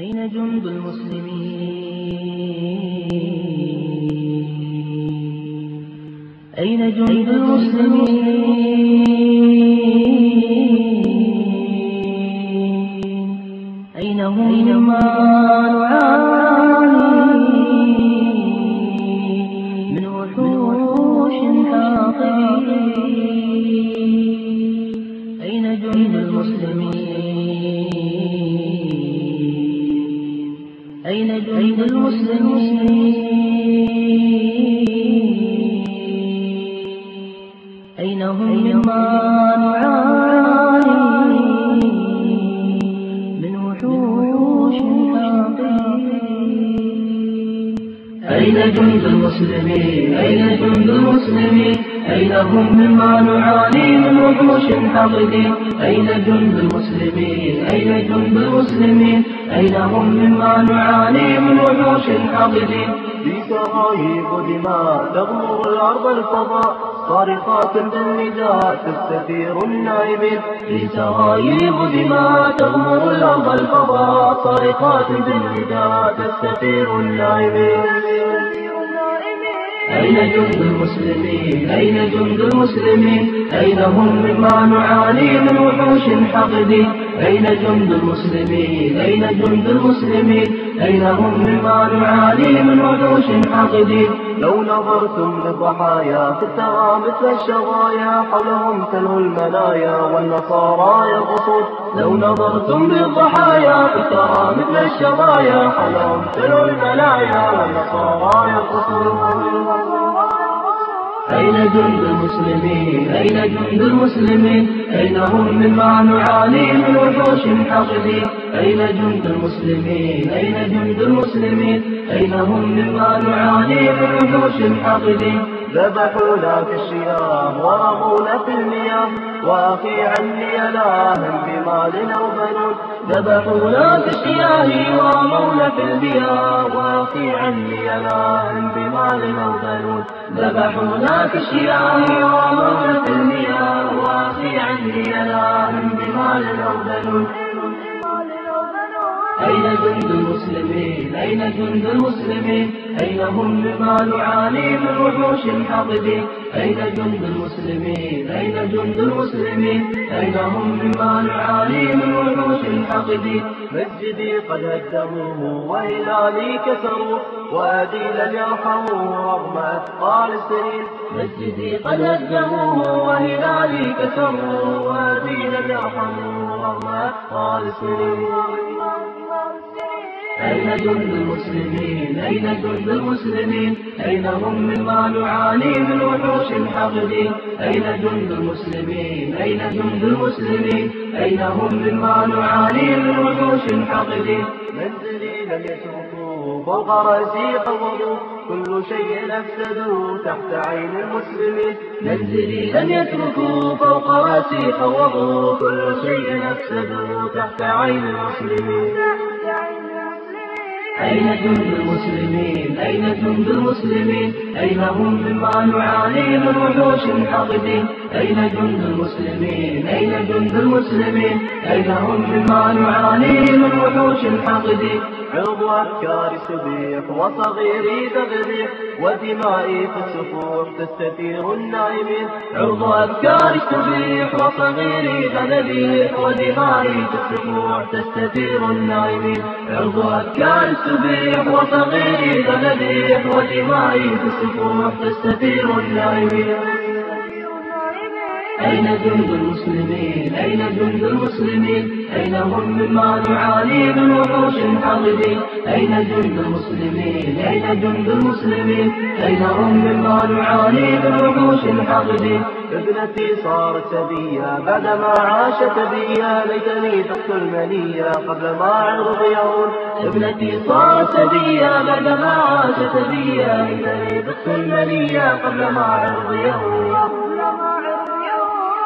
أين جند المسلمين؟ أين جند المسلمين؟ أين هم؟ ما نعاني من وحوش حاقدين أين جند المسلمين؟ أين جند المسلمين؟ أين هم مما نعاني من وحوش حاقدين أين جند المسلمين؟ أين جند المسلمين؟ أين هم مما نعاني من وحوش حاقدين في سرايب دماء تغمر الأرض الفضاء. صارخات بالنداء تستثير النائبين في سرايب دماء تغمر الأرض الفضاء. صارخات بالنداء تستثير النائبين أين جند المسلمين؟ أين جند المسلمين؟ أين هم مما نعاني من وحوش حقدين أين جند المسلمين؟ أين جند المسلمين؟ أين هم مما نعاني من وحوش حقدين لو نظرتم للضحايا في الثرى مثل الشظايا حولهم تلو المنايا والنصارى يرقصون لو نظرتم للضحايا فترى مثل الشظايا حولهم تلو المنايا والنصارى يرقصون أين جند المسلمين؟ أين جند المسلمين؟ أين هم مما نعاني من وحوش حقدين أين جند المسلمين؟ أين جند المسلمين؟ أين هم مما نعاني من وحوش حقدين ذبحونا في الشيام ورمونا في المياه وأخي عني لاهم بمال أو بنون. ذبحونا في الشياه ورمونا في المياه وأخي عني لاهم بمال أو بنون. ذبحونا في الشياه ورمونا في المياه وأخي عني بمال أو بنون أين جند المسلمين؟ أين جند المسلمين؟ أين هم مما نعاني من وحوش حقدين أين جند المسلمين؟ أين جند المسلمين؟ أين هم مما نعاني من وحوش حقدين مسجدي قد هدموه وهلالي كسروا وأدي لم يرحموا رغم أثقال السنين. مسجدي قد هدموه وهلالي كسروا وأبي لم يرحموا رغم أثقال السنين. أين جند المسلمين؟ أين جند المسلمين؟ أين هم مما نعاني من وحوش حقدين أين جند المسلمين؟ أين جند المسلمين؟ أين هم مما نعاني من وحوش حقدين منزلي لم يتركوا فوق رأسي قوضوا كل شيء أفسدوا تحت عين المسلمين. منزلي لم يتركوا فوق راسي خوضوا كل شيء أفسدوا تحت عين المسلمين. أين جند المسلمين؟ أين جند المسلمين؟ أين هم مما نعاني من وحوش حقدين أين جند المسلمين؟ أين جند المسلمين؟ أين هم مما نعاني من وحوش حقدين عرض أفكار سبيح وصغيري تغريح ودمائي في السفوح تستثير النائمين عرض أفكار تبيح وصغيري غنبيح ودمائي تسفوح تستثير النائمين عرض أفكار تبيح وصغيري غنبيح ودمائي تسفوح تستثير النائمين أين جند المسلمين؟ أين جند المسلمين؟ أين هم مما نعاني من وحوش حاقدين أين جند المسلمين؟ أين جند المسلمين؟ أين هم مما نعاني من وحوش حاقدين ابنتي صارت سبية بعدما عاشت بيا. ليتني تحت المنية قبل ما عرض يهون ابنتي صارت سبية بعدما عاشت بيا. ليتني تحت المنية قبل ما عرض يهون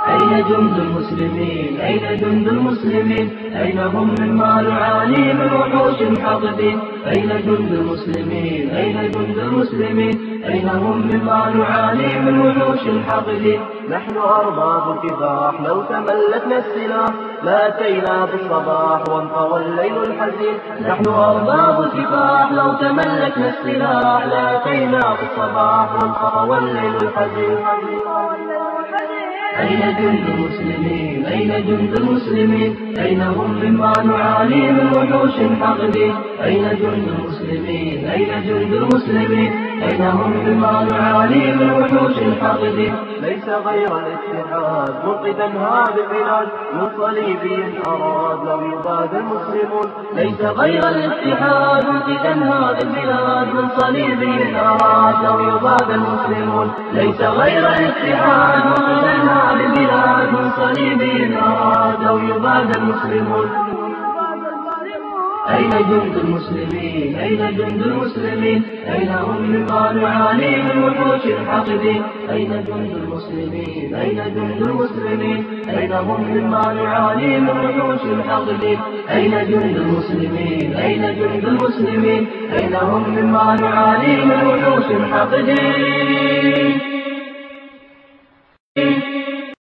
أين جند المسلمين؟ أين جند المسلمين؟ أين هم مما نعاني من وحوش حاقدين أين جند المسلمين؟ أين جند المسلمين؟ أين هم مما نعاني من وحوش حاقدين نحن أرباب الكفاح لو تملكنا السلاح لاتينا بالصباح وانطوى الليل الحزين. نحن أرباب الكفاح لو تملكنا السلاح لاتينا بالصباح وانطوى الليل الحزين. أين جند المسلمين؟ أين جند المسلمين؟ أين هم مما نعاني من وحوش حقدين أين جند المسلمين؟ أين جند المسلمين؟ أين هم نعاني من وحوش حقدين ليس غير الاتحاد. منقذا هذه البلاد من صليبي أراد لو يباد المسلمون. ليس غير الاتحاد. منقذا هذه البلاد من صليبي أراد لو يباد المسلمون. ليس غير الاتحاد. منقذا هذه البلاد من صليبي أراد لو يباد المسلمون. أين جند المسلمين؟ أين جند المسلمين؟ أين هم مما نعاني من وحوش الحاقدين؟ أين جند المسلمين؟ أين جند المسلمين؟ أين هم مما نعاني من وحوش الحاقدين؟ أين جند المسلمين؟ أين جند المسلمين؟ أين هم مما نعاني من وحوش الحاقدين؟